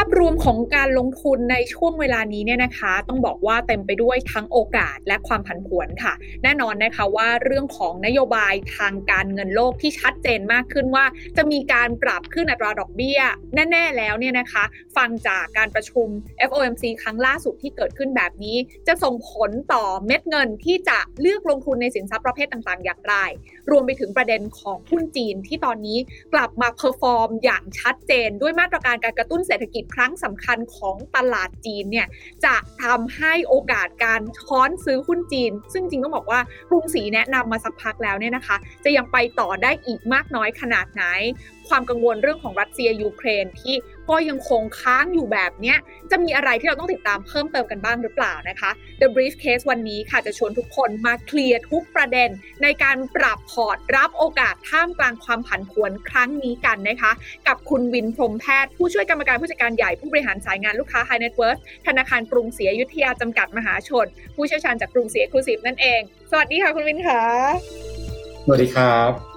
าพรวมของการลงทุนในช่วงเวลานี้เนี่ยนะคะ ต้องบอกว่าเต็มไปด้วยทั้งโอกาสและความผันผวนค่ะ แน่นอนนะคะว่าเรื่องของนโยบายทางการเงินโลกที่ชัดเจนมากขึ้นว่า จะมีการปรับขึ้นอัตราดอกเบี้ย แน่ ๆ แล้วเนี่ยนะคะ ฟังจากการประชุม FOMC ครั้งล่าสุดที่เกิดขึ้นแบบนี้ จะส่งผลต่อเม็ดเงินที่จะเลือกลงทุนในสินทรัพย์ประเภทต่างๆ อย่างไร รวมไปถึงประเด็นของหุ้นจีนที่ตอนนี้กลับมา perform อย่างชัดเจนด้วยมาตรการการกระตุ้นเศรษฐกิจครั้งสำคัญของตลาดจีนเนี่ยจะทำให้โอกาสการช้อนซื้อหุ้นจีน ซึ่งจริงต้องบอกว่ากรุงศรีแนะนำมาสักพักแล้วเนี่ยนะคะ จะยังไปต่อได้อีกมากน้อยขนาดไหน ความกังวลเรื่องของรัสเซียยูเครนที่ก็ยังคงค้างอยู่แบบนี้จะมีอะไรที่เราต้องติดตามเพิ่มเติมกันบ้างหรือเปล่านะคะ The Brief Case วันนี้ค่ะจะชวนทุกคนมาเคลียร์ทุกประเด็น ในการปรับพอร์ตรับโอกาสท่ามกลางความผันผวนครั้งนี้กันนะคะ กับคุณวินพรมแพทย์ผู้ช่วยกรรมการผู้จัดการใหญ่ผู้บริหารสายงานลูกค้า High Net Worth ธนาคารกรุงศรีอยุธยาจำกัดมหาชน ผู้เชี่ยวชาญจากกรุงศรี Exclusive นั่นเอง สวัสดีค่ะคุณวินค่ะสวัสดีครับ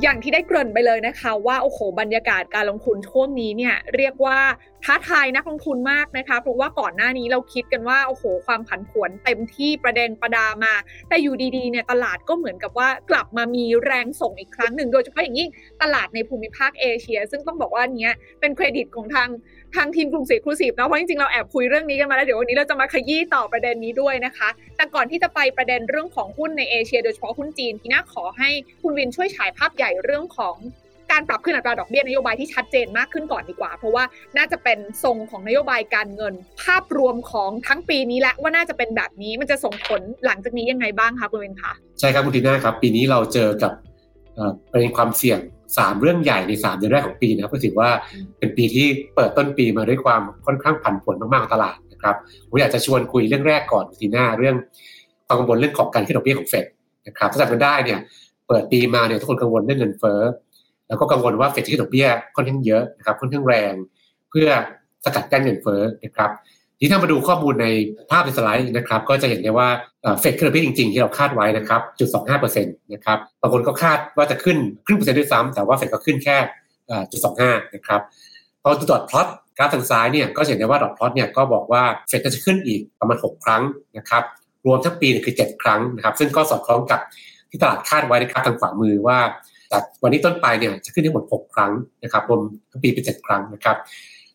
อย่างที่ได้เกริ่นไปเลยนะคะ ว่าโอ้โหบรรยากาศการลงทุนช่วงนี้เนี่ยเรียกว่า ท้าทายนักลงทุนมากนะคะ เพราะว่าก่อนหน้านี้เราคิดกันว่าโอ้โหความผันผวนเต็มที่ประเด็นประดามา แต่อยู่ดีๆเนี่ยตลาดก็เหมือนกับว่ากลับมามีแรงส่งอีกครั้งหนึ่ง โดยเฉพาะอย่างยิ่งตลาดในภูมิภาคเอเชีย ซึ่งต้องบอกว่าเนี้ยเป็นเครดิตของทางทางทีมกรุงศรี Exclusive นะเพราะจริงๆเราแอบคุยเรื่องนี้กันมาแล้วเดี๋ยววันนี้เราจะมาขยี้ต่อประเด็นนี้ด้วยนะคะ แต่ก่อนที่จะไปประเด็นเรื่องของหุ้นในเอเชีย โดยเฉพาะหุ้นจีนทีน่าขอให้คุณวินช่วยฉายภาพใหญ่เรื่องของ การปรับขึ้นอัตราดอกเบี้ยนโยบายที่ชัดเจนมากขึ้นก่อนดีกว่า เพราะว่าน่าจะเป็นทรงของนโยบายการเงิน ภาพรวมของทั้งปีนี้และว่าน่าจะเป็นแบบนี้มันจะส่งผลหลังจากนี้ยังไงบ้างคะคุณเวนคะใช่ครับคุณทีน่าครับ ปีนี้เราเจอกับประเด็นความเสี่ยงสามเรื่องใหญ่ในสามเดือนแรกของปีนะครับก็ถือว่าเป็นปีที่เปิดต้นปีมาด้วยความค่อนข้างผันผวนมากๆของตลาดนะครับผมอยากจะชวนคุยเรื่องแรกก่อนทีน่าเรื่องความกังวลเรื่องของการขึ้นดอกเบี้ยของเฟดนะครับถ้าจำกันได้เนี่ยเปิดปีมาเนี่ยทุกคนกังวลเรื่องเงินเฟ้อ แล้วก็กังวลว่าเฟดจะขึ้นดอกเบี้ยค่อนข้างเยอะนะครับค่อนข้างแรง เพื่อสกัดกั้นเงินเฟ้อนะครับที่ถ้ามาดูข้อมูลในภาพในสไลด์นะครับ ก็จะเห็นได้ว่าเฟดขึ้นดอกเบี้ยจริงๆ ที่เราคาดไว้นะครับจุดสองห้าเปอร์เซ็นต์นะครับบางคนก็คาดว่าจะขึ้นครึ่งเปอร์เซ็นต์ด้วยซ้ำแต่ว่าเฟดก็ขึ้นแค่จุดสองห้านะครับพอดูดอทพลอตกราฟทางซ้ายเนี่ยก็เห็นได้ว่าดอทพลอตเนี่ยก็บอกว่าเฟดจะขึ้นอีกประมาณหกครั้งนะครับรวมทั้งปีคือเจ็ดครั้งนะครับซึ่งก็สอดคล้องกับที่ตลาดคาดไว้ในกราฟทางขวามือว่า จากวันนี้เป็นต้นไปเนี่ยจะขึ้นทั้งหมด 6 ครั้งนะครับรวมทั้งปีเป็น7ครั้งนะครับ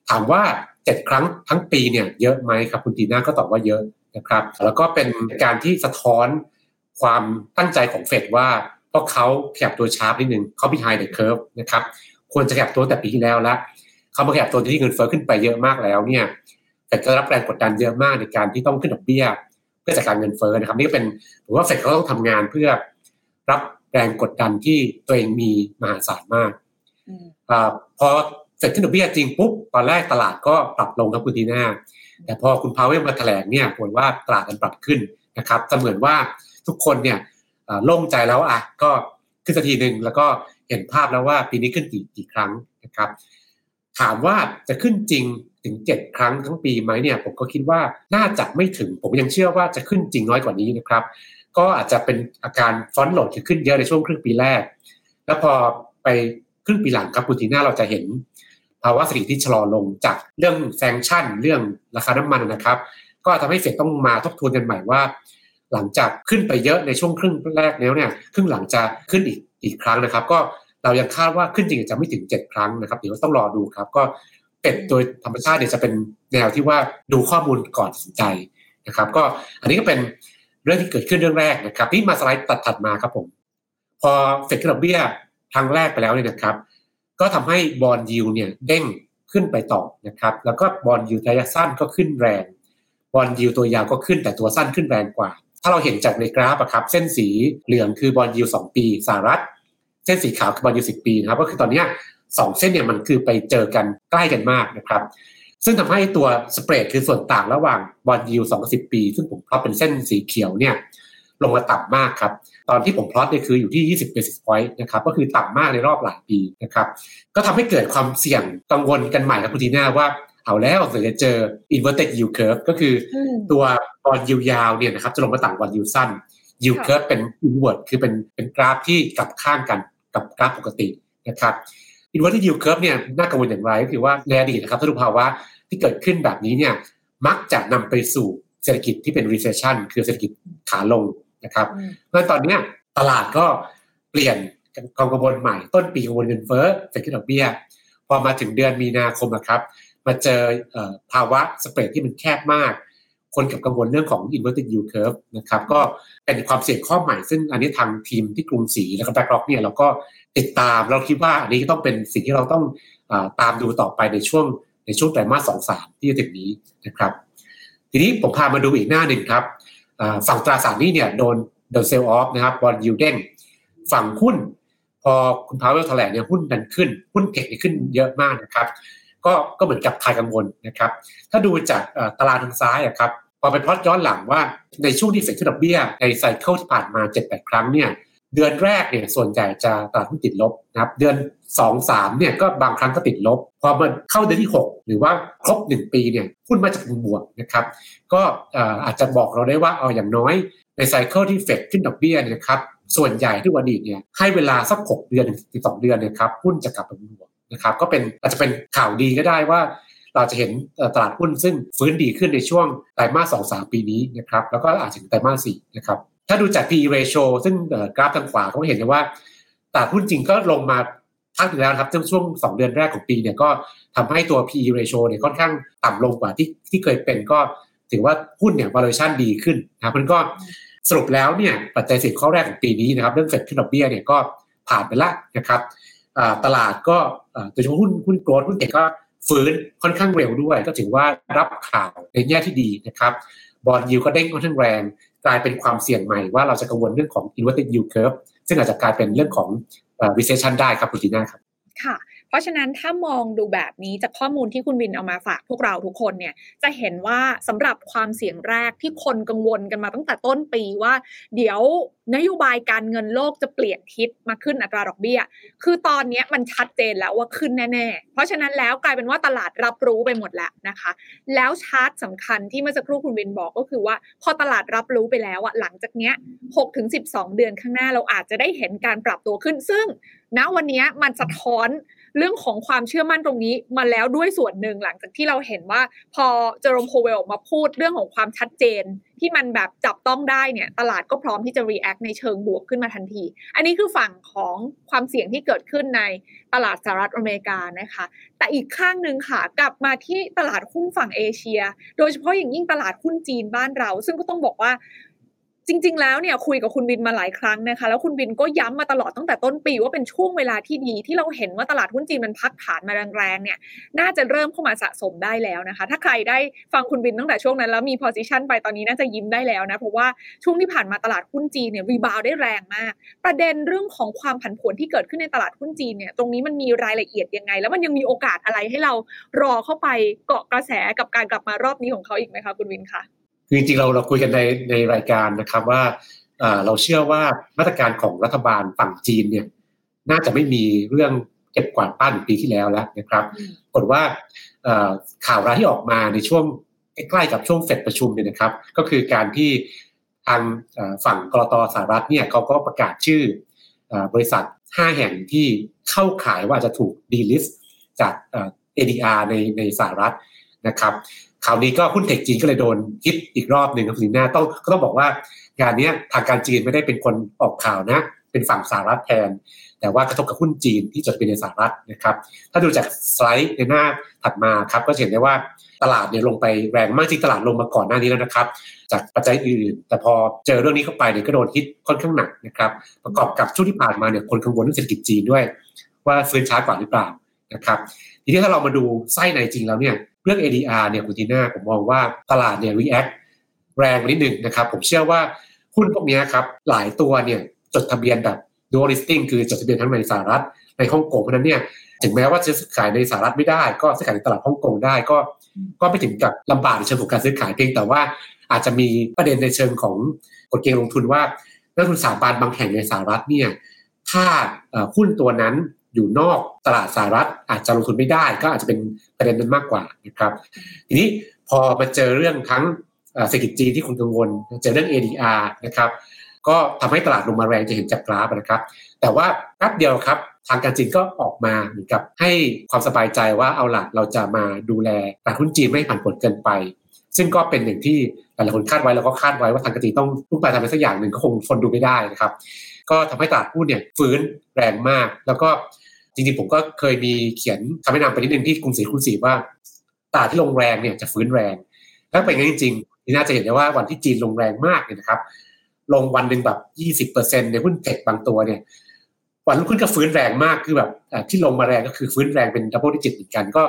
ถามว่า 7 ครั้งทั้งปีเนี่ยเยอะไหมครับคุณตีน่าก็ตอบว่าเยอะนะครับ แล้วก็เป็นการที่สะท้อนความตั้งใจของเฟดว่าเพราะเขาขยับตัวช้าไปนิดนึงเขา behind the curve นะครับควรจะขยับตัวแต่ปีที่แล้วละเขามาขยับตัวที่เงินเฟ้อขึ้นไปเยอะมากแล้วเนี่ยแต่ก็รับแรงกดดันเยอะมากในการที่ต้องขึ้นดอกเบี้ย เพื่อจัดการเงินเฟ้อนะครับ นี่ก็เป็นผมว่าเฟดเขาต้องทำงานเพื่อรับ แรงกดดันที่ตัวเองมีมหาศาลมากอพอเสร็จขึ้นดอกเบี้ยจริงปุ๊บตอนแรกตลาดก็ปรับลงครับคุณทีน่าแต่พอคุณพาวเวลมาแถลงเนี่ยผลว่าตลาดมันปรับขึ้นนะครับเสมือนว่าทุกคนเนี่ยโล่งใจแล้วอะก็ขึ้นสักทีหนึ่งแล้วก็เห็นภาพแล้วว่าปีนี้ขึ้นกี่กี่ครั้งนะครับ ถามว่าจะขึ้นจริงถึงเจ็ดครั้งทั้งปีไหมเนี่ย ผมก็คิดว่าน่าจะไม่ถึง ผมยังเชื่อว่าจะขึ้นจริงน้อยกว่านี้นะครับ ก็อาจจะเป็นอาการฟอนต์โหลดที่ขึ้นเยอะในช่วงครึ่งปีแรก แล้วพอไปครึ่งปีหลังครับคุณทีน่าเราจะเห็นภาวะเศรษฐกิจที่ชะลอลงจากเรื่องแซงชั่น เรื่องราคาน้ำมันนะครับ ก็ทำให้เฟดต้องมาทบทวนกันใหม่ว่า หลังจากขึ้นไปเยอะในช่วงครึ่งแรกแล้วเนี่ยครึ่งหลังจะขึ้นอีกอีกครั้งนะครับ ก็เรายังคาดว่าขึ้นจริงจะไม่ถึง 7 ครั้งนะครับเดี๋ยวต้องรอดูครับ ก็เฟดโดยธรรมชาติเนี่ยจะเป็นแนวที่ว่าดูข้อมูลก่อนตัดสินใจนะครับ ก็อันนี้ก็เป็น เรื่องที่เกิดขึ้นเรื่องแรกนะครับที่มาสไลด์ตัดถัดมาครับผม พอเฟดขึ้นดอกเบี้ยครั้งแรกไปแล้วเนี่ยนะครับ ก็ทำให้ bond yield เนี่ยเด้งขึ้นไปต่อนะครับ แล้วก็ bond yield ระยะสั้นก็ขึ้นแรง bond yield ตัวยาวก็ขึ้นแต่ตัวสั้นขึ้นแรงกว่า ถ้าเราเห็นจากในกราฟอะครับ เส้นสีเหลืองคือ bond yield สองปีสหรัฐ เส้นสีขาวคือ bond yield สิบปีนะครับ ก็คือตอนนี้สองเส้นเนี่ยมันคือไปเจอกันใกล้กันมากนะครับ ซึ่งทำให้ตัว spread คือส่วนต่างระหว่าง bond yield สองสิบปี ซึ่งผมพลอตเป็นเส้นสีเขียวเนี่ยลงมาต่ำมากครับ ตอนที่ผมพลอตเนี่ยคืออยู่ที่ 20 basis point นะครับ ก็คือต่ำมากในรอบหลายปีนะครับ ก็ทำให้เกิดความเสี่ยงกังวลกันใหม่ครับคุณทีน่าว่าเอาแล้วเดี๋ยวจะเจอ inverted yield curve ก็คือตัวบอลยูยาวเนี่ยนะครับจะลงมาต่ำบอลยูสั้น yield curve เป็น inward คือเป็นเป็นกราฟที่กลับข้างกันกับกราฟปกตินะครับ inverted yield curve เนี่ยน่ากังวลอย่างไรก็คือว่าในอดีตนะครับสรุปภาวะที่เกิดขึ้นแบบนี้เนี่ยมักจะนำไปสู่เศรษฐกิจที่เป็น recession คือเศรษฐกิจขาลงนะครับเพราะตอนนี้ตลาดก็เปลี่ยนกองกังวลใหม่ต้นปีกังวลเงินเฟ้อเศรษฐกิจดอกเบี้ย พอมาถึงเดือนมีนาคมนะครับ มาเจอภาวะ spread ที่มันแคบมาก คนกลับกังวลเรื่องของ inverted yield curve นะครับก็เป็นความเสี่ยงข้อใหม่ ซึ่งอันนี้ทางทีมที่กรุงศรีแล้วก็ BlackRock เนี่ยเราก็ ติดตามเราคิดว่าอันนี้ต้องเป็นสิ่งที่เราต้องตามดูต่อไปในช่วงในช่วงไตรมาสสองสามที่จะถึงนี้นะครับ ทีนี้ผมพามาดูอีกหน้าหนึ่งครับฝั่งตราสารหนี้เนี่ยโดนโดน sell off นะครับ bond yield เด้งฝั่งหุ้น พอคุณพาวเวลแถลงเนี่ยหุ้นดันขึ้น หุ้นเทคขึ้นเยอะมากนะครับ ก็ก็เหมือนกับทายกังวลนะครับ ถ้าดูจากตารางทางซ้ายอะครับพอไปพลอตย้อนหลังว่าในช่วงที่เฟดขึ้นดอกเบี้ยในไซเคิลที่ผ่านมา 7-8 ครั้งเนี่ย เดือนแรกเนี่ยส่วนใหญ่จะตลาดหุ้นติดลบนะครับ เดือน 2 3เนี่ยก็บางครั้งก็ติดลบ พอมันเข้าเดือนที่ 6 หรือว่าครบ 1 ปีเนี่ยหุ้นมาจากบวกนะครับ ก็อาจจะบอกเราได้ว่าเอาอย่างน้อยในไซเคิลที่เฟดขึ้นดอกเบี้ยนี่ยครับส่วนใหญ่ที่วันนี้เนี่ยให้เวลาสัก 6 เดือนถึง12เดือนนี่ยครับหุ้นจะกลับมาบวกนะครับก็เป็นอาจจะเป็นข่าวดีก็ได้ว่าเราจะเห็นตลาดหุ้นซึ่งฟื้นดีขึ้นในช่วงไตรมาส2-3ปีนี้นะครับแล้วก็อาจจะถึงไตรมาส4นะครับ ถ้าดูจาก PE ratio ซึ่งกราฟทางขวาเขาเห็นเลยว่าตลาดหุ้นจริงก็ลงมาพักถึงแล้วครับช่วง2เดือนแรกของปีเนี่ยก็ทำให้ตัว PE ratio เนี่ยค่อนข้างต่ำลงกว่าที่ที่เคยเป็นก็ถือว่าหุ้นเนี่ย valuation ดีขึ้นนะครับมันก็สรุปแล้วเนี่ยปัจจัยสิ่งข้อแรกของปีนี้นะครับ เรื่องเฟดขึ้นดอกเบี้ยเนี่ยก็ผ่านไปละนะครับตลาดก็โดยเฉพาะหุ้นหุ้นโกลด์หุ้นเทคก็ฟื้นค่อนข้างเร็วด้วย ก็ถือว่ารับข่าวในแง่ที่ดีนะครับบอลยิวก็เด้งค่อนข้างแรง กลายเป็นความเสี่ยงใหม่ว่าเราจะกังวลเรื่องของ inverted yield curve ซึ่งอาจจะกลายเป็นเรื่องของ recession ได้ครับคุณจีน่าครับค่ะ เพราะฉะนั้นถ้ามองดูแบบนี้จากข้อมูลที่คุณวินเอามาฝากพวกเราทุกคนเนี่ยจะเห็นว่าสำหรับความเสี่ยงแรกที่คนกังวลกันมาตั้งแต่ต้นปีว่า เดี๋ยว นโยบายการเงินโลกจะเปลี่ยนทิศมาขึ้นอัตราดอกเบี้ย คือตอนนี้มันชัดเจนแล้วว่าขึ้นแน่ๆ เพราะฉะนั้นแล้วกลายเป็นว่าตลาดรับรู้ไปหมดแล้วนะคะ แล้วชาร์ตสำคัญที่เมื่อสักครู่คุณวินบอกก็คือว่า พอตลาดรับรู้ไปแล้วอะหลังจากเนี้ย6ถึง12 เดือนข้างหน้าเราอาจจะได้เห็นการปรับตัวขึ้น ซึ่งณวันนี้มันสะท้อนเรื่องของความเชื่อมั่นตรงนี้มาแล้วด้วยส่วนหนึ่งหลังจากที่เราเห็นว่า พอเจอโรม พาวเวลมาพูดเรื่องของความชัดเจน ที่มันแบบจับต้องได้เนี่ย ตลาดก็พร้อมที่จะ react ในเชิงบวกขึ้นมาทันที อันนี้คือฝั่งของความเสี่ยงที่เกิดขึ้นในตลาดสหรัฐอเมริกานะคะ แต่อีกข้างหนึ่งค่ะ กลับมาที่ตลาดหุ้นฝั่งเอเชีย โดยเฉพาะอย่างยิ่งตลาดหุ้นจีนบ้านเรา ซึ่งก็ต้องบอกว่า จริง ๆ แล้วเนี่ยคุยกับคุณบินมาหลายครั้งนะคะ แล้วคุณบินก็ย้ำมาตลอดตั้งแต่ต้นปีว่าเป็นช่วงเวลาที่ดี ที่เราเห็นว่าตลาดหุ้นจีนมันพักฐานมาแรงๆเนี่ยน่าจะเริ่มเข้ามาสะสมได้แล้วนะคะ ถ้าใครได้ฟังคุณบินตั้งแต่ช่วงนั้นแล้วมี position ไปตอนนี้น่าจะยิ้มได้แล้วนะเพราะว่าช่วงที่ผ่านมาตลาดหุ้นจีนเนี่ยรีบาวได้แรงมาก ประเด็นเรื่องของความผันผวนที่เกิดขึ้นในตลาดหุ้นจีนเนี่ยตรงนี้มันมีรายละเอียดยังไง แล้วมันยังมีโอกาสอะไรให้เรารอเข้าไปเกาะกระแสกับการกลับมารอบนี้ของเขาอีกไหมคะคุณวินคะ คือจริงๆเราเราคุยกันในในรายการนะครับว่าเราเชื่อว่ามาตรการของรัฐบาลฝั่งจีนเนี่ย น่าจะไม่มีเรื่องเก็บกวาดป้านปีที่แล้วแล้วนะครับปรากฏว่าข่าวร้ายที่ออกมาในช่วงใกล้กับช่วงเฟดประชุมเนี่ยนะครับ ก็คือการที่ทางฝั่งกรตสหรัฐเนี่ยเขาก็ประกาศชื่อบริษัท 5 แห่งที่เข้าขายว่าจะถูกดีลิสต์จาก ADR ในในสหรัฐนะครับ ข่าวนี้ก็หุ้นเทคจีนก็เลยโดนคิดอีกรอบหนึ่งครับสินหน้าต้องก็ต้องบอกว่างานนี้ทางการจีนไม่ได้เป็นคนออกข่าวนะ เป็นฝั่งสหรัฐแทน แต่ว่ากระทบกับหุ้นจีนที่จดเป็นในสหรัฐนะครับ ถ้าดูจากสไลด์ในหน้าถัดมาครับก็เห็นได้ว่าตลาดเนี่ยลงไปแรงมากจริงตลาดลงมาก่อนหน้านี้แล้วนะครับ จากปัจจัยอื่น แต่พอเจอเรื่องนี้เข้าไปเนี่ยก็โดนฮิตค่อนข้างหนักนะครับ ประกอบกับช่วงที่ผ่านมาเนี่ยคนกังวลเรื่องเศรษฐกิจจีนด้วย ว่าฟื้นช้ากว่าหรือเปล่านะครับทีนี้ถ้าเรามาดูไส้ในจริงแล้วเนี่ย รื่อง ADR เนี่ยคุณทีน่าผมมองว่าตลาดเนี่ย react แรงนิดหนึ่งนะครับ ผมเชื่อว่าหุ้นพวกนี้ครับ หลายตัวเนี่ยจดทะเบียนแบบ dual listing คือจดทะเบียนทั้งในสหรัฐในฮ่องกงเพราะนั้นเนี่ยถึงแม้ว่าจะซื้อขายในสหรัฐไม่ได้ ก็ซื้อขายในตลาดฮ่องกงได้ก็ก็ไม่ถึงกับลำบากในเชิงของการซื้อขายเพียงแต่ว่าอาจจะมีประเด็นในเชิงของกฎเกณฑ์ลงทุนว่านักทุนสถาบันบางแห่งในสหรัฐเนี่ยถ้าหุ้นตัวนั้น อยู่นอกตลาดสหรัฐอาจจะลงทุนไม่ได้ ก็อาจจะเป็นประเด็นนั้นมากกว่านะครับ ทีนี้พอมาเจอเรื่องทั้งเศรษฐกิจจีนที่คุณกังวล เจอเรื่อง ADR นะครับก็ทำให้ตลาดลงมาแรงจะเห็นจากกราฟนะครับ แต่ว่าแป๊บเดียวครับ ทางการจีนก็ออกมาเหมือนกับให้ความสบายใจว่าเอาล่ะเราจะมาดูแลตลาดหุ้นจีนไม่ผันผวนเกินไป ซึ่งก็เป็นหนึ่งที่หลายๆคนคาดไว้แล้วก็คาดไว้ว่าทางการจีนต้องลุกไปทำอะไรสักอย่างหนึ่งก็คงทนดูไม่ได้นะครับ ก็ทำให้ตลาดหุ้นเนี่ยฟื้นแรงมาก แล้วก็ จริงๆผมก็เคยมีเขียนคำแนะนำไปนิดนึงที่กรุงศรีคุณศรีว่าตลาดที่ลงแรงเนี่ยจะฟื้นแรงถ้าเป็นงั้นจริงๆที่น่าจะเห็นได้ว่าวันที่จีนลงแรงมากเนี่ยนะครับ ลงวันหนึ่งแบบยี่สิบเปอร์เซ็นในหุ้นเทคบางตัวเนี่ยวันรุ่งขึ้นก็ฟื้นแรงมากคือแบบที่ลงมาแรงก็คือฟื้นแรงเป็นดับเบิลดิจิตเหมือนกันก็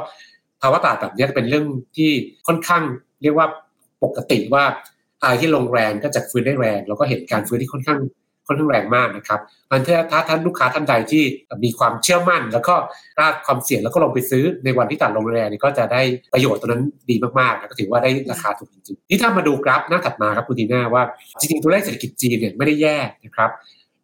ภาวะตลาดแบบนี้เป็นเรื่องที่ค่อนข้างเรียกว่าปกติว่าอะไรที่ลงแรงก็จะฟื้นได้แรง แล้วก็เห็นการฟื้นที่ค่อนข้าง ค่อนข้างแรงมากนะครับมันถ้าท่านลูกค้าท่านใดที่มีความเชื่อมั่น แล้วก็กล้าความเสี่ยงแล้วก็ลงไปซื้อในวันที่ตัดลงแรงนี่ก็จะได้ประโยชน์ตัวนั้นดีมากๆแล้วก็ถือว่าได้ราคาถูกจริงๆนี่ถ้ามาดูกราฟหน้าถัดมาครับคุณทีน่าว่าจริงๆตัวเลขเศรษฐกิจจีนเนี่ยไม่ได้แย่นะครับ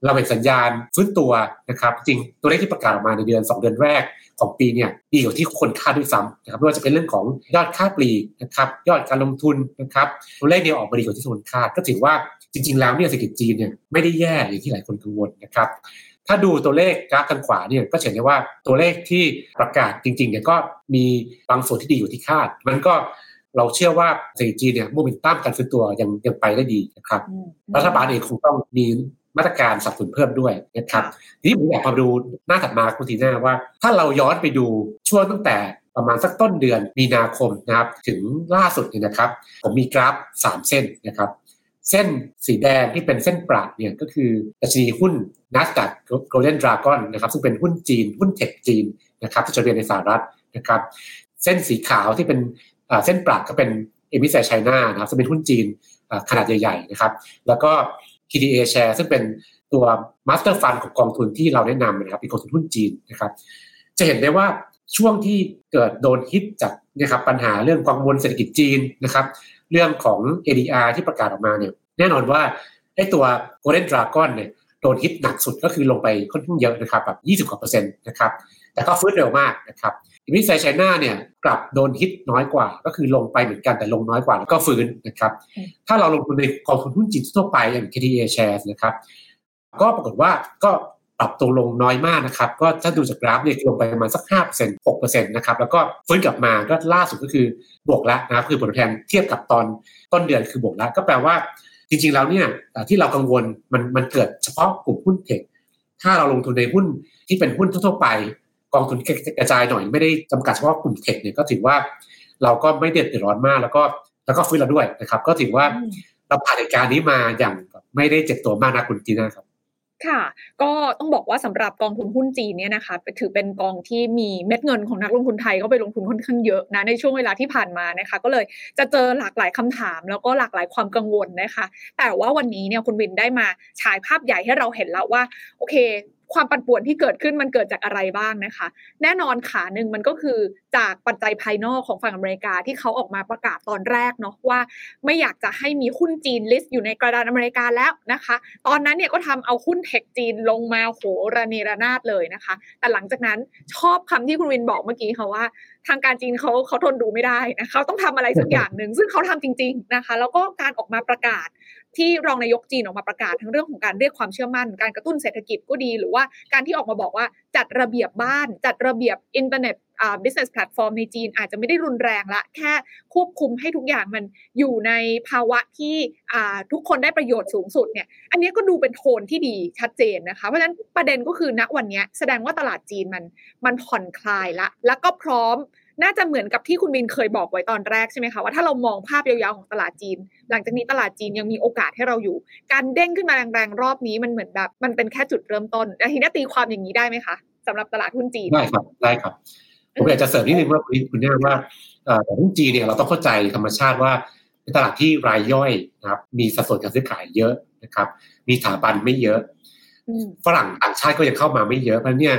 เราเห็นสัญญาณฟื้นตัวนะครับจริงตัวเลขที่ประกาศออกมาในเดือน 2 เดือนแรกของปีเนี่ยดีกว่าที่คนคาดด้วยซ้ำนะครับไม่ว่าจะเป็นเรื่องของยอดค่าปลีกนะครับยอดการลงทุนนะครับตัวเลขเนี่ยออกมาดีกว่าที่คนคาด ก็ถือว่า จริง ๆ แล้วเนี่ยเศรษฐกิจจีนเนี่ยไม่ได้แย่อย่างที่หลายคนกังวลนะครับ ถ้าดูตัวเลขกราฟทางขวาเนี่ยก็เห็นได้ว่าตัวเลขที่ประกาศจริงๆเนี่ยก็มีบางส่วนที่ดีอยู่ที่คาด มันก็เราเชื่อว่าเศรษฐกิจจีนเนี่ยโมเมนตัมการฟื้นตัวยังยังไปได้ดีนะครับรัฐบาลเองคงต้องมีมาตรการสับสนเพิ่มด้วยนะครับทีนี้ผมอยากมาดูหน้าถัดมาคุณทีน่าว่า ถ้าเราย้อนไปดูช่วงตั้งแต่ประมาณสักต้นเดือนมีนาคมนะครับ ถึงล่าสุดเนี่ยนะครับ ผมมีกราฟ 3 เส้นนะครับ เส้นสีแดงที่เป็นเส้นปราดเนี่ยก็คือดัชนีหุ้น NASDAQ Golden Dragon นนะครับซึ่งเป็นหุ้นจีน หุ้นเทคจีนนะครับที่จดทะเบียนในสหรัฐนะครับเส้นสีขาวที่เป็นเส้นปราดก็เป็นเอมิเซไชน่านะครับซึ่งเป็นหุ้นจีนขนาดใหญ่ๆนะครับแล้วก็ KDA Share ซึ่งเป็นตัว Master Fund ของกองทุนที่เราแนะนำนะครับเป็นกองทุนหุ้นจีนนะครับจะเห็นได้ว่าช่วงที่เกิดโดนฮิตจากนะครับปัญหาเรื่องกังวลเศรษฐกิจจีนนะครับ เรื่องของ ADR ที่ประกาศออกมาเนี่ยแน่นอนว่าไอ้ตัว Golden Dragon เนี่ยโดนฮิตหนักสุดก็คือลงไปค่อนข้างเยอะนะครับแบบ20กว่าเปอร์เซ็นต์นะครับแต่ก็ฟื้นเร็วมากนะครับอิมิไซไชน่าเนี่ยกลับโดนฮิตน้อยกว่า ก็คือลงไปเหมือนกันแต่ลงน้อยกว่าแล้วก็ฟื้นนะครับถ้าเราลงทุนในกองทุนหุ้นจีนทั่วไปอย่าง KTA Shares นะครับก็ปรากฏว่าก็ ปรับตัวลงน้อยมากนะครับ ก็ถ้าดูจากกราฟเนี่ยลงไปประมาณสัก 5% 6%นะครับแล้วก็ฟื้นกลับมาก็ล่าสุดก็คือบวกแล้วนะครับคือผลตอบแทนเทียบกับตอนต้นเดือนคือบวกแล้วก็แปลว่าจริงๆแล้วเนี่ยที่เรากังวลมันมันเกิดเฉพาะกลุ่มหุ้นเทคถ้าเราลงทุนในหุ้นที่เป็นหุ้นทั่วไป กองทุนกระจายหน่อยไม่ได้จำกัดเฉพาะกลุ่มเทคเนี่ยก็ถือว่าเราก็ไม่เดือดร้อนมากแล้วก็แล้วก็ฟื้นเราด้วยนะครับ ก็ถือว่าเราผ่านเหตุการณ์นี้มาอย่างไม่ได้เจ็บตัวมากนะคุณจีน่าครับ ค่ะ ก็ต้องบอกว่าสำหรับกองทุนหุ้นจีนเนี่ยนะคะถือเป็นกองที่มีเม็ดเงินของนักลงทุนไทยก็ไปลงทุนค่อนข้างเยอะนะในช่วงเวลาที่ผ่านมานะคะ ก็เลยจะเจอหลากหลายคำถาม แล้วก็หลากหลายความกังวลนะคะ แต่ว่าวันนี้เนี่ยคุณวินได้มาฉายภาพใหญ่ให้เราเห็นแล้วว่าโอเคความปั่นป่วนที่เกิดขึ้นมันเกิดจากอะไรบ้างนะคะ แน่นอนขาหนึ่งมันก็คือจากปัจจัยภายนอกของฝั่งอเมริกาที่เขาออกมาประกาศตอนแรกเนาะว่า ไม่อยากจะให้มีหุ้นจีน list อยู่ในกระดานอเมริกาแล้วนะคะ ตอนนั้นเนี่ยก็ทำเอาหุ้น tech จีนลงมาโหระเนระนาดเลยนะคะ แต่หลังจากนั้นชอบคำที่คุณวินบอกเมื่อกี้ค่ะว่า ทางการจีนเขาเขาทนดูไม่ได้นะเขาต้องทำอะไรสักอย่างหนึ่งซึ่งเขาทำจริง ๆนะคะ แล้วก็การออกมาประกาศ ที่รองนายกจีนออกมาประกาศทั้งเรื่องของการเรียกความเชื่อมั่น การกระตุ้นเศรษฐกิจก็ดี หรือว่าการที่ออกมาบอกว่าจัดระเบียบบ้าน จัดระเบียบอินเทอร์เน็ตอ่า business platform ในจีนอาจจะไม่ได้รุนแรงละ แค่ควบคุมให้ทุกอย่างมันอยู่ในภาวะที่อ่าทุกคนได้ประโยชน์สูงสุดเนี่ย อันนี้ก็ดูเป็นโทนที่ดีชัดเจนนะคะ เพราะฉะนั้นประเด็นก็คือณวันนี้แสดงว่าตลาดจีนมันมันผ่อนคลายละ แล้วก็พร้อม น่าจะเหมือนกับที่คุณบินเคยบอกไว้ตอนแรกใช่ไหมคะว่าถ้าเรามองภาพยาวๆของตลาดจีน หลังจากนี้ตลาดจีนยังมีโอกาสให้เราอยู่ การเด้งขึ้นมาแรงๆรอบนี้มันเหมือนแบบ มันเป็นแค่จุดเริ่มต้นแต่ทีนี้ตีความอย่างนี้ได้ไหมคะสำหรับตลาดหุ้นจีนได้ครับได้ครับผมอยากจะเสริมนิดนึงว่าคุณเนี่ยว่าแต่หุ้นจีนเนี่ยเราต้องเข้าใจธรรมชาติว่าเป็นตลาดที่รายย่อยนะครับ มีสัดส่วนการซื้อขายเยอะนะครับ มีสถาบันไม่เยอะฝรั่งต่างชาติก็ยังเข้ามาไม่เยอะเพราะเนี่ย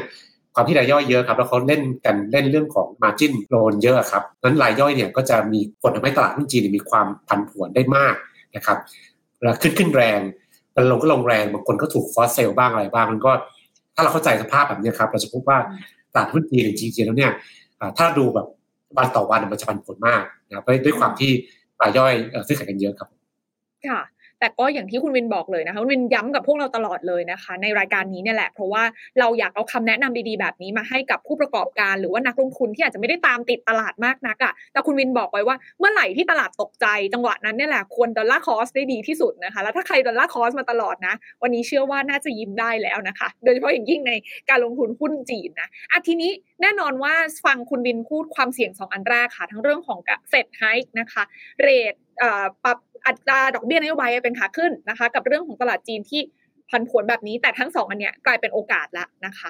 ความที่รายย่อยเยอะครับแล้วเขาเล่นกันเล่นเรื่องของ margin loan เยอะครับนั้นรายย่อยเนี่ยก็จะมีผลทำให้ตลาดหุ้นจีนมีความผันผวนได้มากนะครับเวลาขึ้นขึ้นแรงมันลงก็ลงแรงบางคนก็ถูกฟอสเซลบ้างอะไรบ้างมันก็ ถ้าเราเข้าใจสภาพแบบนี้ครับเราจะพบว่าตลาดหุ้นจีนจริงๆแล้วเนี่ยถ้าดูแบบวันต่อวันมันจะผันผวนมากนะด้วยความที่รายย่อยซื้อขายกันเยอะครับ ค่ะ แต่ก็อย่างที่คุณวินบอกเลยนะคะคุณวินย้ำกับพวกเราตลอดเลยนะคะ ในรายการนี้เนี่ยแหละ เพราะว่าเราอยากเอาคำแนะนำดีๆแบบนี้มาให้กับผู้ประกอบการหรือว่านักลงทุนที่อาจจะไม่ได้ตามติดตลาดมากนักอะค่ะแต่คุณวินบอกไว้ว่าเมื่อไหร่ที่ตลาดตกใจจังหวะนั้นเนี่ยแหละควร dollar cost ได้ดีที่สุดนะคะ แล้วถ้าใคร dollar cost มาตลอดนะ วันนี้เชื่อว่าน่าจะยิ้มได้แล้วนะคะ โดยเฉพาะอย่างยิ่งในการลงทุนหุ้นจีนนะอะทีนี้แน่นอนว่าฟังคุณวินพูดความเสี่ยงสองอันแรกค่ะ ทั้งเรื่องของเฟดไฮนะคะ เรทปรับ อัตราดอกเบี้ยนโยบายเป็นขาขึ้นนะคะ กับเรื่องของตลาดจีนที่พันผวนแบบนี้ แต่ทั้งสองอันเนี้ยกลายเป็นโอกาสแล้วนะคะ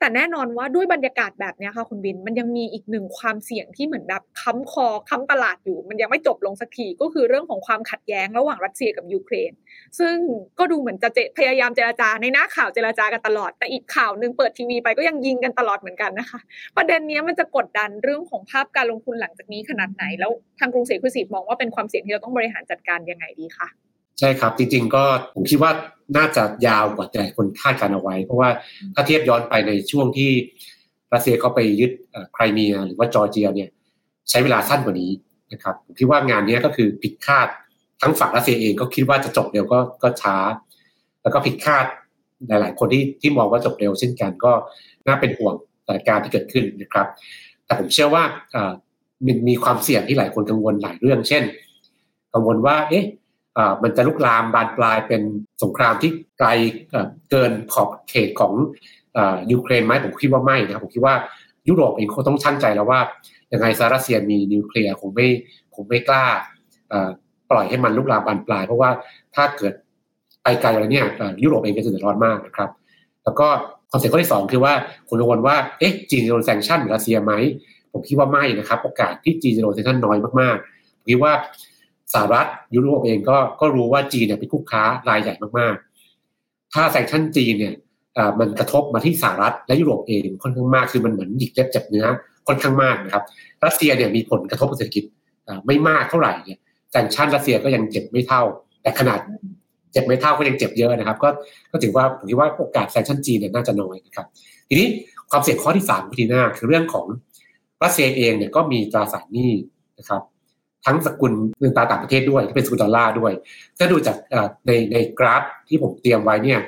แต่แน่นอนว่าด้วยบรรยากาศแบบนี้ค่ะคุณบิน มันยังมีอีกหนึ่งความเสี่ยงที่เหมือนแบบค้ำคอค้ำตลาดอยู่ มันยังไม่จบลงสักทีก็คือเรื่องของความขัดแย้งระหว่างรัสเซียกับยูเครน ซึ่งก็ดูเหมือนจะพยายามเจราจาในหน้าข่าวเจราจากันตลอด แต่อีกข่าวหนึ่งเปิดทีวีไปก็ยังยิงกันตลอดเหมือนกันนะคะ ประเด็นนี้มันจะกดดันเรื่องของภาพการลงทุนหลังจากนี้ขนาดไหน แล้วทางกรุงศรีคุสิมองว่าเป็นความเสี่ยงที่เราต้องบริหารจัดการยังไงดีคะ ใช่ครับ จริง ๆ ก็ผมคิดว่าน่าจะยาวกว่าแต่คนคาดการเอาไว้ เพราะว่าถ้าเทียบย้อนไปในช่วงที่รัสเซียเขาไปยึดไครเมีย หรือว่าจอร์เจียเนี่ยใช้เวลาสั้นกว่านี้นะครับผมคิดว่างานนี้ก็คือผิดคาดทั้งฝั่งรัสเซียเองก็คิดว่าจะจบเร็วก็ก็ช้า แล้วก็ผิดคาดหลาย ๆ คนที่ที่มองว่าจบเร็วเช่นกันก็น่าเป็นห่วงสถานการณ์ที่เกิดขึ้นนะครับ แต่ผมเชื่อว่ามันมีความเสี่ยงที่หลายคนกังวลหลายเรื่อง เช่น กังวลว่า เอ๊ะ มันจะลุกลามบานปลายเป็นสงครามที่ไกลเกินขอบเขตของยูเครนไหมผมคิดว่าไม่นะครับผมคิดว่ายุโรปเองคงต้องชั่นใจแล้วว่ายังไงซารัสเซียมีนิวเคลียร์คงไม่คงไม่กล้าปล่อยให้มันลุกลามบานปลาย เพราะว่าถ้าเกิดไปไกลอะไรเนี่ยยุโรปเองก็จะเดือดร้อนมากนะครับ แล้วก็ concept ข้อที่สองคือว่าคุณกังวลว่าเอ๊ะจีนจะโดน sanction รัสเซียไหมผมคิดว่าไม่นะครับ โอกาสที่จีนจะโดน sanction น้อยมากๆผมคิดว่า สหรัฐยุโรปเองก็ก็รู้ว่าจีนเนี่ยเป็นคู่ค้ารายใหญ่มากๆ ถ้า sanction จีนเนี่ยมันกระทบมาที่สหรัฐและยุโรปเองค่อนข้างมากคือมันเหมือนหยิกเล็บเจ็บเนื้อค่อนข้างมากนะครับ รัสเซียเนี่ยมีผลกระทบกับเศรษฐกิจไม่มากเท่าไหร่เนี่ย sanction รัสเซียก็ยังเจ็บไม่เท่า แต่ขนาดเจ็บไม่เท่าก็ยังเจ็บเยอะนะครับ ก็ก็ถือว่าผมคิดว่าโอกาส sanction จีนเนี่ยน่าจะน้อยนะครับ ทีนี้ความเสี่ยงข้อที่สามคุณทีน่าคือเรื่องของรัสเซียเองเนี่ยก็มีตราสารหนี้นะครับ ทั้งสกุลเงินตราต่างประเทศด้วยที่เป็นสกุลดอลลาร์ด้วย ถ้าดูจากในในกราฟที่ผมเตรียมไว้เนี่ย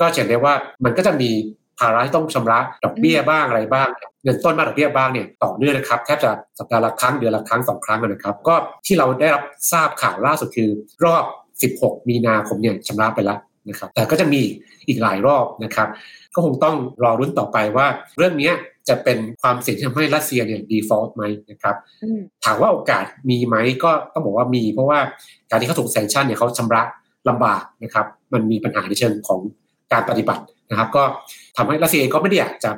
ก็เห็นได้ว่ามันก็จะมีภาระที่ต้องชำระดอกเบี้ยบ้างอะไรบ้างเงินต้นบ้างดอกเบี้ยบ้างเนี่ยต่อเนื่องนะครับแทบจะสัปดาห์ละครั้งเดือนละครั้งสองครั้งนะครับ ก็ที่เราได้รับทราบข่าวล่าสุดคือ รอบ 16 มีนาคมเนี่ยชำระไปแล้วนะครับ แต่ก็จะมีอีกหลายรอบนะครับ ก็คงต้องรอรุ้นต่อไปว่าเรื่องนี้ จะเป็นความเสี่ยงที่ทำให้รัสเซียเนี่ยดีฟอลต์ไหมนะครับถามว่าโอกาสมีไหมก็ต้องบอกว่ามี เพราะว่าการที่เขาถูกแซงชั่นเนี่ยเขาชำระลำบากนะครับ มันมีปัญหาในเชิงของการปฏิบัตินะครับ ก็ทำให้รัสเซียก็ไม่ได้อยากจะ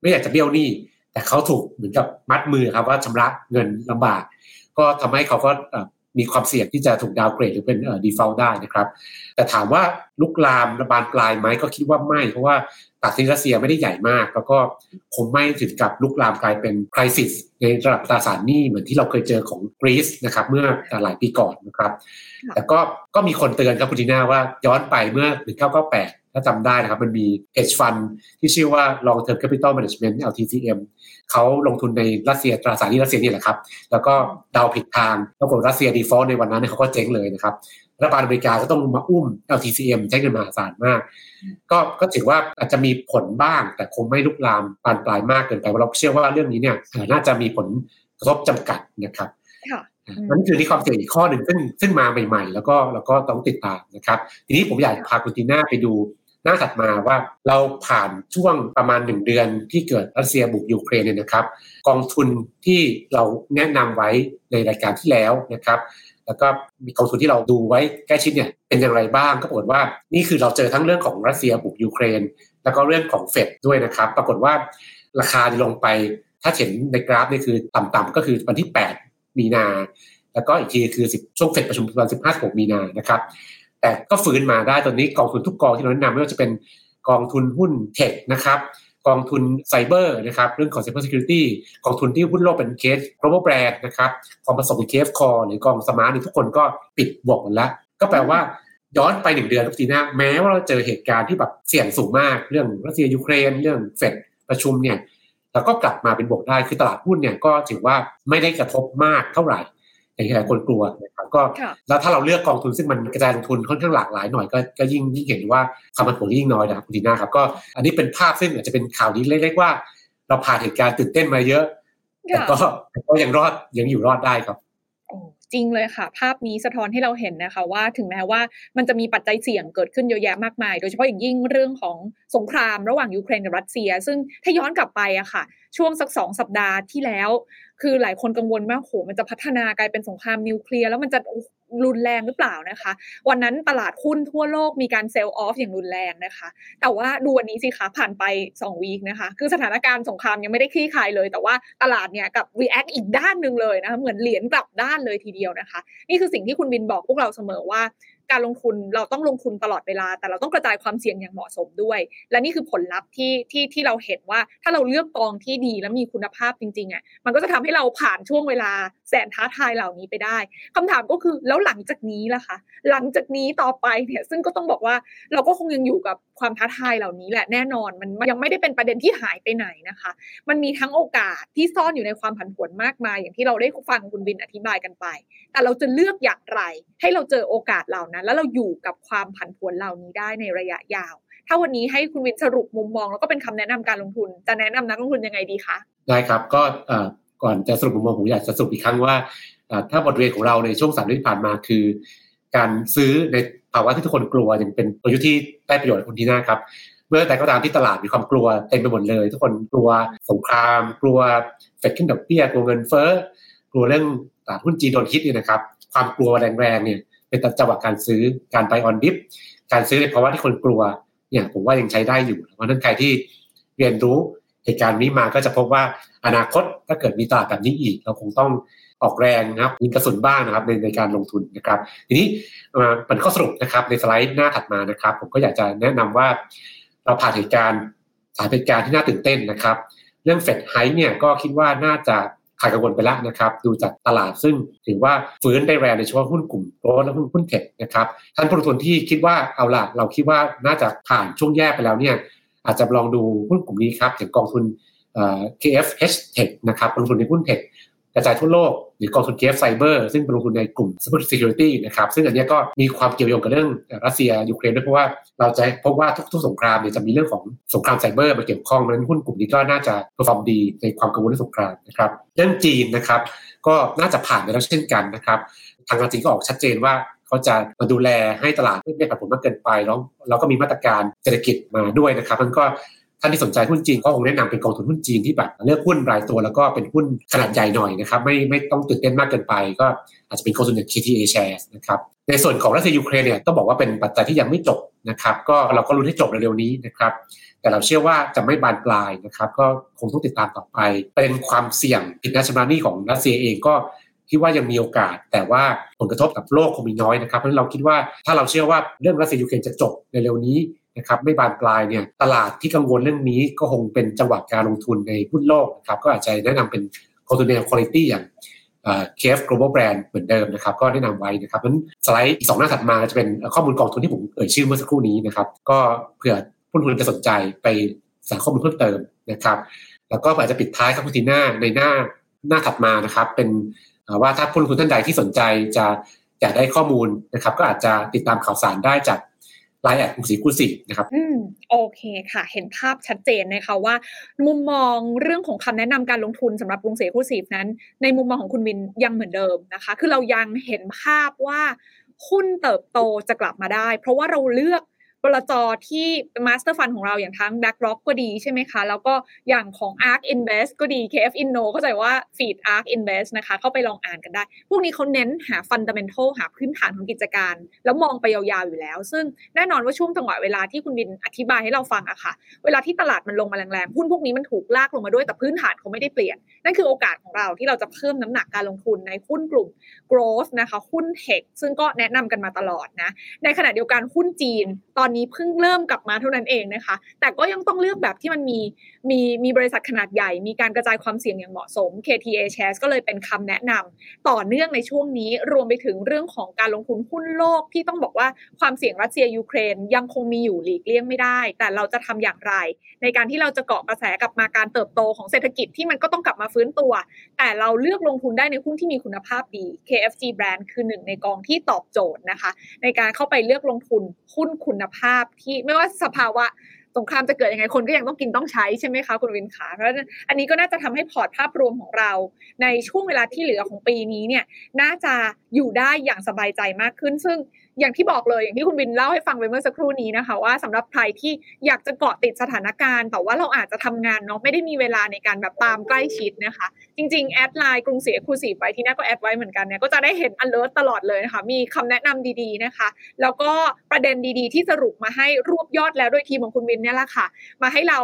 ไม่อยากจะเบี้ยวหนี้แต่เขาถูกเหมือนกับมัดมือครับว่าชำระเงินลำบาก ก็ทำให้เขาก็ มีความเสี่ยงที่จะถูก downgrade หรือเป็น default ได้นะครับ แต่ถามว่าลุกลามระบานปลายไหมก็คิดว่าไม่ เพราะว่าตลาดรัสเซียไม่ได้ใหญ่มาก แล้วก็คงไม่ถึงกับลุกลามกลายเป็น crisis ในระดับตราสารหนี้เหมือนที่เราเคยเจอของกรีซนะครับเมื่อหลายปีก่อนนะครับ แต่ก็ก็มีคนเตือนครับคุณทีน่าว่าย้อนไปเมื่อ 1998 ถ้าจำได้นะครับ มันมี hedge fund ที่ชื่อว่า long term capital management LTCM เขาลงทุนในรัสเซียตราสารหนี้รัสเซียนี่แหละครับ แล้วก็เดาผิดทางปรากฏรัสเซียดีฟอลต์ในวันนั้นเขาก็เจ๊งเลยนะครับรัฐบาลอเมริกาก็ต้องมาอุ้ม LTCM ใช้เงินมหาศาลมาก ก็ก็ถือว่าอาจจะมีผลบ้าง แต่คงไม่ลุกลามปานปลายมากเกินไปเราเชื่อว่าเรื่องนี้เนี่ยน่าจะมีผลกระทบจำกัดนะครับนั่นคือที่ความเสี่ยงอีกข้อหนึ่งซึ่งซึ่งมาใหม่ ๆ แล้วก็แล้วก็ต้องติดตามนะครับ ทีนี้ผมอยากพาคุณตีน่าไปดู หน้าถัดมาว่าเราผ่านช่วงประมาณหนึ่งเดือนที่เกิดรัสเซียบุกยูเครนเนี่ยนะครับ กองทุนที่เราแนะนำไว้ในรายการที่แล้วนะครับ แล้วก็มีกองทุนที่เราดูไว้ใกล้ชิดเนี่ยเป็นอย่างไรบ้างก็ปรากฏว่านี่คือเราเจอทั้งเรื่องของรัสเซียบุกยูเครน แล้วก็เรื่องของเฟดด้วยนะครับ ปรากฏว่าราคาลงไปถ้าเห็นในกราฟนี่คือต่ำๆก็คือวันที่ 8 มีนา แล้วก็อีกทีคือ 10 ช่วงเฟดประชุมวัน 15 16 มีนานะครับ แต่ก็ฟื้นมาได้ตอนนี้กองทุนทุกกองที่เราแนะนำไม่ว่าจะเป็นกองทุนหุ้น tech นะครับกองทุนไซเบอร์นะครับเรื่องของ Cyber Security กองทุนที่หุ้นโลกเป็นเคส global brand นะครับกองผสมเป็น KF Core หรือกอง Smart ทุกกองก็ปิดบวกหมดแล้วก็แปลว่าย้อนไปหนึ่งเดือนทุกทีนะแม้ว่าเราเจอเหตุการณ์ที่แบบเสี่ยงสูงมากเรื่องรัสเซียยูเครน เรื่องเฟดประชุมเนี่ยแล้วก็กลับมาเป็นบวกได้คือตลาดหุ้นเนี่ยก็ถือว่าไม่ได้กระทบมากเท่าไหร่ อย่างที่หลายคนกลัวนะครับก็แล้วถ้าเราเลือกกองทุนซึ่งมันกระจายลงทุนค่อนข้างหลากหลายหน่อยก็ก็ยิ่งยิ่งเห็นว่าความผันผวนยิ่งน้อยนะครับคุณทีน่าครับก็อันนี้เป็นภาพซึ่งอาจจะเป็นข่าวนี้เล็กๆว่า เราผ่านเหตุการณ์ตื่นเต้นมาเยอะแต่ก็ก็ยังรอดยังอยู่รอดได้ครับจริงเลยค่ะ ภาพนี้สะท้อนให้เราเห็นนะคะว่าถึงแม้ว่ามันจะมีปัจจัยเสี่ยงเกิดขึ้นเยอะแยะมากมาย โดยเฉพาะอย่างยิ่งเรื่องของสงครามระหว่างยูเครนกับรัสเซีย ซึ่งถ้าย้อนกลับไปอะค่ะ ช่วงสักสองสัปดาห์ที่แล้ว คือหลายคนกังวลมากโหมันจะพัฒนากลายเป็นสงครามนิวเคลียร์แล้วมันจะรุนแรงหรือเปล่านะคะ วันนั้นตลาดหุ้นทั่วโลกมีการเซลล์ออฟอย่างรุนแรงนะคะ แต่ว่าดูวันนี้สิคะผ่านไป2วีคนะคะ คือสถานการณ์สงครามยังไม่ได้คลี่คลายเลย แต่ว่าตลาดเนี่ยกับ react อีกด้านหนึ่งเลยนะคะ เหมือนเหรียญกลับด้านเลยทีเดียวนะคะ นี่คือสิ่งที่คุณวินบอกพวกเราเสมอว่า การลงทุนเราต้องลงทุนตลอดเวลา แต่เราต้องกระจายความเสี่ยงอย่างเหมาะสมด้วย และนี่คือผลลัพธ์ที่ที่ที่เราเห็นว่าถ้าเราเลือกกองที่ดีและมีคุณภาพจริงๆอะมันก็จะทำให้เราผ่านช่วงเวลาแสนท้าทายเหล่านี้ไปได้คำถามก็คือแล้วหลังจากนี้ล่ะคะหลังจากนี้ต่อไปเนี่ยซึ่งก็ต้องบอกว่าเราก็คงยังอยู่กับความท้าทายเหล่านี้แหละแน่นอนมันยังไม่ได้เป็นประเด็นที่หายไปไหนนะคะ มันมีทั้งโอกาสที่ซ่อนอยู่ในความผันผวนมากมาย อย่างที่เราได้ฟังคุณวินอธิบายกันไป แต่เราจะเลือกอย่างไร ให้เราเจอโอกาสเหล่านั้นแล้วเราอยู่กับความผันผวนเหล่านี้ได้ในระยะยาว ถ้าวันนี้ให้คุณวินสรุปมุมมอง แล้วก็เป็นคำแนะนำการลงทุน จะแนะนำนักลงทุนยังไงดีคะได้ครับก็ก่อนจะสรุปมุมมองผมอยากจะสรุปอีกครั้งว่า ถ้าบทเรียนของเราในช่วงสามเดือนที่ผ่านมาคือ การซื้อในภาวะที่ทุกคนกลัวยังเป็นประยุทธ์ที่ได้ประโยชน์คุณทีน่าครับเมื่อแต่ก็ตามที่ตลาดมีความกลัวเต็มไปหมดเลย ทุกคนกลัวสงคราม กลัวเฟดขึ้นดอกเบี้ยกลัวเงินเฟ้อกลัวเรื่องตลาดหุ้นจีนโดนคิดเนี่ยนะครับ ความกลัวแรงๆเนี่ย เป็นจังหวะการซื้อการไปออนดิฟการซื้อในภาวะที่คนกลัวเนี่ยผมว่ายังใช้ได้อยู่ เพราะนั้นใครที่เรียนรู้เหตุการณ์นี้มาก็จะพบว่าอนาคตถ้าเกิดมีตลาดแบบนี้อีก เราคงต้องออกแรงนะครับยิงกระสุนบ้างนะครับในในการลงทุนนะครับ ทีนี้มาเป็นข้อสรุปนะครับในสไลด์หน้าถัดมานะครับ ผมก็อยากจะแนะนำว่า เราผ่านเหตุการณ์สายเหตุการณ์ที่น่าตื่นเต้นนะครับ เรื่องเฟดไฮเนี่ยก็คิดว่าน่าจะ ขายกังวลไปแล้วนะครับดูจากตลาดซึ่งถือว่าฟื้นได้แรงในเฉพาะหุ้นกลุ่มโรสและหุ้นหุ้นเทคนะครับท่านผู้ลงทุนที่คิดว่าเอาล่ะเราคิดว่าน่าจะผ่านช่วงแย่ไปแล้วเนี่ยอาจจะลองดูหุ้นกลุ่มนี้ครับอย่างกองทุน KFH Tech นะครับลงทุนในหุ้น tech กระจายทั่วโลก หรือกองทุน KF Cyber ซึ่งเป็นลงทุนในกลุ่ม Security นะครับซึ่งอันนี้ก็มีความเกี่ยวโยงกับเรื่องรัสเซียยูเครนด้วยเพราะว่าเราจะพบว่าทุกๆสงครามเนี่ยจะมีเรื่องของสงครามไซเบอร์มาเกี่ยวข้องนั้นหุ้นกลุ่มนี้ก็น่าจะ perform ดีในความกังวลเรื่องสงครามนะครับเรื่องจีนนะครับก็น่าจะผ่านไปแล้วเช่นกันนะครับทางการจีนก็ออกชัดเจนว่าเขาจะมาดูแลให้ตลาดไม่ผันผวนมากเกินไปแล้วเราก็มีมาตรการเศรษฐกิจมาด้วยนะครับมันก็ ท่านที่สนใจหุ้นจีนก็คงแนะนำเป็นกองทุนหุ้นจีนที่แบบเลือกหุ้นรายตัวแล้วก็เป็นหุ้นขนาดใหญ่หน่อยนะครับไม่ไม่ต้องตื่นเต้นมากเกินไป ก็อาจจะเป็นกองทุนอย่าง KTA Shares นะครับในส่วนของรัสเซียยูเครนเนี่ยต้องบอกว่าเป็นปัจจัยที่ยังไม่จบนะครับ ก็เราก็รู้ให้จบเร็วๆนี้นะครับ แต่เราเชื่อว่าจะไม่บานปลายนะครับ ก็คงต้องติดตามต่อไปประเด็นความเสี่ยงผิดนัดชำระหนี้ของรัสเซียเองก็คิดว่ายังมีโอกาส แต่ว่าผลกระทบกับโลกคงมีน้อยนะครับเพราะฉะนั้นเราคิดว่าถ้าเราเชื่อว่าเรื่องรัสเซียยูเครนจะจบในเร็วนี้ นะครับไม่บานปลายเนี่ยตลาดที่กังวลเรื่องนี้ก็คงเป็นจังหวะการลงทุนในหุ้นโลกนะครับก็อาจจะแนะนำเป็นกองทุนแนวคุณภาพอย่างเคฟ global brand เหมือนเดิมนะครับก็แนะนำไว้นะครับนั้นสไลด์อีกสองหน้าถัดมาจะเป็นข้อมูลกองทุนที่ผมเอ่ยชื่อเมื่อสักครู่นี้นะครับก็เผื่อผู้ลงทุนจะสนใจไปสาข้อมูลเพิ่มเติมนะครับแล้วก็อาจจะปิดท้ายครับคุณทีน่าในหน้าหน้าถัดมานะครับ เป็นว่าถ้าผู้ลงทุนท่านใดที่สนใจจะอยากได้ข้อมูลนะครับ ก็อาจจะติดตามข่าวสารได้จาก LINE add กรุงศรี Exclusive นะครับอืมโอเคค่ะ เห็นภาพชัดเจนนะคะว่า มุมมองเรื่องของคำแนะนำการลงทุนสำหรับกรุงศรี Exclusive นั้น ในมุมมองของคุณวินยังเหมือนเดิมนะคะ คือเรายังเห็นภาพว่าหุ้นเติบโตจะกลับมาได้ เพราะว่าเราเลือก บลจที่ master fund ของเราอย่างทั้ง BlackRock ก็ดีใช่ไหมคะ แล้วก็อย่างของ ARK Invest ก็ดี KF Inno เข้าใจว่า Feed ARK Invest นะคะ เข้าไปลองอ่านกันได้ พวกนี้เขาเน้นหา Fundamental หาพื้นฐานของกิจการ แล้วมองไปยาวๆอยู่แล้ว ซึ่งแน่นอนว่าช่วงจังหวะเวลาที่คุณบินอธิบายให้เราฟังอะค่ะ เวลาที่ตลาดมันลงมาแรงๆ หุ้นพวกนี้มันถูกลากลงมาด้วยแต่พื้นฐานเขาไม่ได้เปลี่ยน นั่นคือโอกาสของเราที่เราจะเพิ่มน้ำหนักการลงทุนในหุ้นกลุ่ม growth นะคะ หุ้น tech ซึ่งก็แนะนำกันมาตลอดนะ ในขณะเดียวกันหุ้นจีนตอนอนนี้เพิ่งเริ่มกลับมาเท่านั้นเองนะคะ แต่ก็ยังต้องเลือกแบบที่มันมีมีมีบริษัทขนาดใหญ่ มีการกระจายความเสี่ยงอย่างเหมาะสม KTA Shares ก็เลยเป็นคำแนะนำต่อเนื่องในช่วงนี้รวมไปถึงเรื่องของการลงทุนหุ้นโลกที่ต้องบอกว่าความเสี่ยงรัสเซียยูเครนยังคงมีอยู่หลีกเลี่ยงไม่ได้ แต่เราจะทำอย่างไร ในการที่เราจะเกาะกระแสกลับมาการเติบโตของเศรษฐกิจที่มันก็ต้องกลับมาฟื้นตัว แต่เราเลือกลงทุนได้ในหุ้นที่มีคุณภาพดี KFG Brand คือหนึ่งในกองที่ตอบโจทย์นะคะ ในการเข้าไปเลือกลงทุนหุ้นคุณภาพที่ไม่ว่าสภาวะสงครามจะเกิดยังไงคนก็ยังต้องกินต้องใช้ใช่ไหมคะคุณวินขาเพราะฉะนั้นอันนี้ก็น่าจะทำให้พอร์ตภาพรวมของเรา ในช่วงเวลาที่เหลือของปีนี้เนี่ยน่าจะอยู่ได้อย่างสบายใจมากขึ้น ซึ่งอย่างที่บอกเลยอย่างที่คุณวินเล่าให้ฟังไปเมื่อสักครู่นี้นะคะ ว่าสำหรับใครที่อยากจะเกาะติดสถานการณ์ แต่ว่าเราอาจจะทำงานเนาะไม่ได้มีเวลาในการแบบตามใกล้ชิดนะคะ จริงๆ add LINE กรุงศรี Exclusive ไปที่น่าก็ add ไว้เหมือนกันเนี่ยก็จะได้เห็น alert ตลอดเลยนะคะมีคำแนะนำดีๆนะคะ แล้วก็ประเด็นดีๆ ที่สรุปมาให้รวบยอดแล้วโดยทีมของคุณวินเนี่ยแหละค่ะ มาให้เรา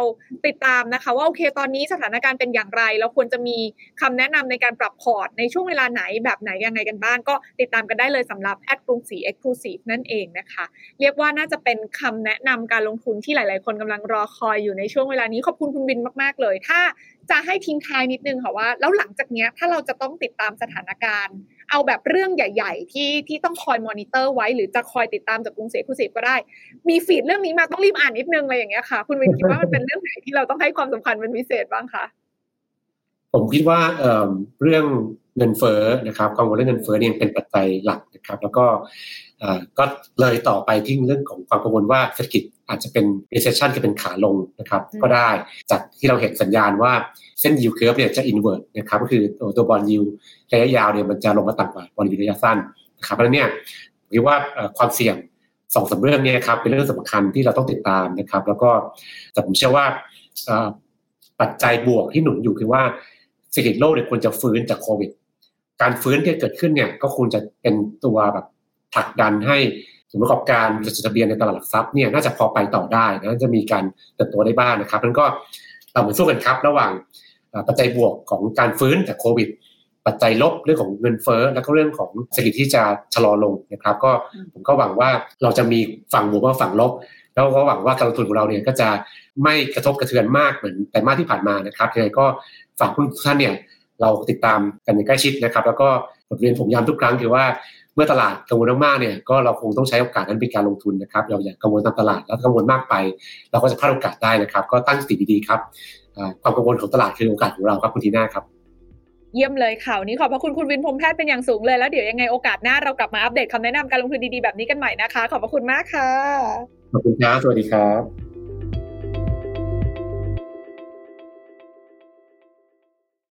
ติดตามนะคะ ว่าโอเคตอนนี้สถานการณ์เป็นอย่างไร เราควรจะมีคำแนะนำในการปรับพอร์ต ในช่วงเวลาไหนแบบไหนยังไงกันบ้างก็ติดตามกันได้เลยสำหรับ add กรุงศรี Exclusive นั่นเองนะคะ เรียกว่าน่าจะเป็นคำแนะนำการลงทุนที่หลาย ๆ คนกำลังรอคอยอยู่ในช่วงเวลานี้ขอบคุณคุณวินมากๆเลย ถ้า จะให้ทิ้งท้ายนิดนึงค่ะว่า แล้วหลังจากเนี้ยถ้าเราจะต้องติดตามสถานการณ์ เอาแบบเรื่องใหญ่ ๆ ที่ที่ต้องคอยมอนิเตอร์ไว้ หรือจะคอยติดตามจากกรุงศรีคุสิบก็ได้ มีฟีดเรื่องนี้มาต้องรีบอ่านนิดนึงอะไรอย่างเงี้ยค่ะ คุณวินคิดว่ามันเป็นเรื่องไหนที่เราต้องให้ความสำคัญเป็นพิเศษบ้างคะ ผมคิดว่าเเรื่องเงินเฟ้อนะครับกังวลเรื่องเงินเฟ้อเนี่ยเป็นปัจจัยหลักนะครับ แล้วก็ก็เลยต่อไปที่เรื่องของความกังวลว่าเศรษฐกิจอาจจะเป็น recession จะเป็นขาลงนะครับ ก็ได้จากที่เราเห็นสัญญาณว่าเส้น yield curve เนี่ยจะ invert นะครับก็คือตัวบอลยูระยะยาวเนี่ยมันจะลงมาต่ำกว่าบอลยูระยะสั้นนะครับเพราะนั้นเนี่ยคิดว่าความเสี่ยงสองสาเรื่องนี้ครับเป็นเรื่องสำคัญที่เราต้องติดตามนะครับ แล้วก็แต่ผมเชื่อว่าปัจจัยบวกที่หนุนอยู่คือว่า เศรษฐกิจโลกเนี่ยควรจะฟื้นจากโควิด การฟื้นที่เกิดขึ้นเนี่ยก็ควรจะเป็นตัวแบบผลักดันให้สมประกอบการจดทะเบียนในตลาดหลักทรัพย์เนี่ยน่าจะพอไปต่อได้นะจะมีการเติบโตได้บ้างนะครับนั้นก็เราเหมือนสู้กันครับ ระหว่างปัจจัยบวกของการฟื้นจากโควิด ปัจจัยลบเรื่องของเงินเฟ้อแล้วก็เรื่องของเศรษฐกิจที่จะชะลอลงนะครับ ก็ผมก็หวังว่าเราจะมีฝั่งบวกว่าฝั่งลบ แล้วก็หวังว่าการลงทุนของเราเนี่ยก็จะไม่กระทบกระเทือนมากเหมือนแต่มาที่ผ่านมานะครับยังไงก็ฝากทุกท่านเนี่ยเราติดตามกันอย่างใกล้ชิดนะครับ แล้วก็บทเรียนผมย้ำทุกครั้งคือว่าเมื่อตลาดกังวลมากๆเนี่ยก็เราคงต้องใช้โอกาสนั้นเป็นการลงทุนนะครับ เราอย่ากังวลตามตลาดแล้วกังวลมากไป เราก็จะพลาดโอกาสได้นะครับ ก็ตั้งสติดีๆครับความกังวลของตลาดคือโอกาสของเราครับคุณทีน่าครับเยี่ยมเลยข่าวนี้ขอบพระคุณคุณวินพรมแพทย์เป็นอย่างสูงเลยแล้วเดี๋ยวยังไงโอกาสหน้าเรากลับมาอัปเดตคำแนะนำการลงทุนดีๆแบบนี้กันใหม่นะคะ ขอบพระคุณมากค่ะ ขอบคุณครับ สวัสดีครับ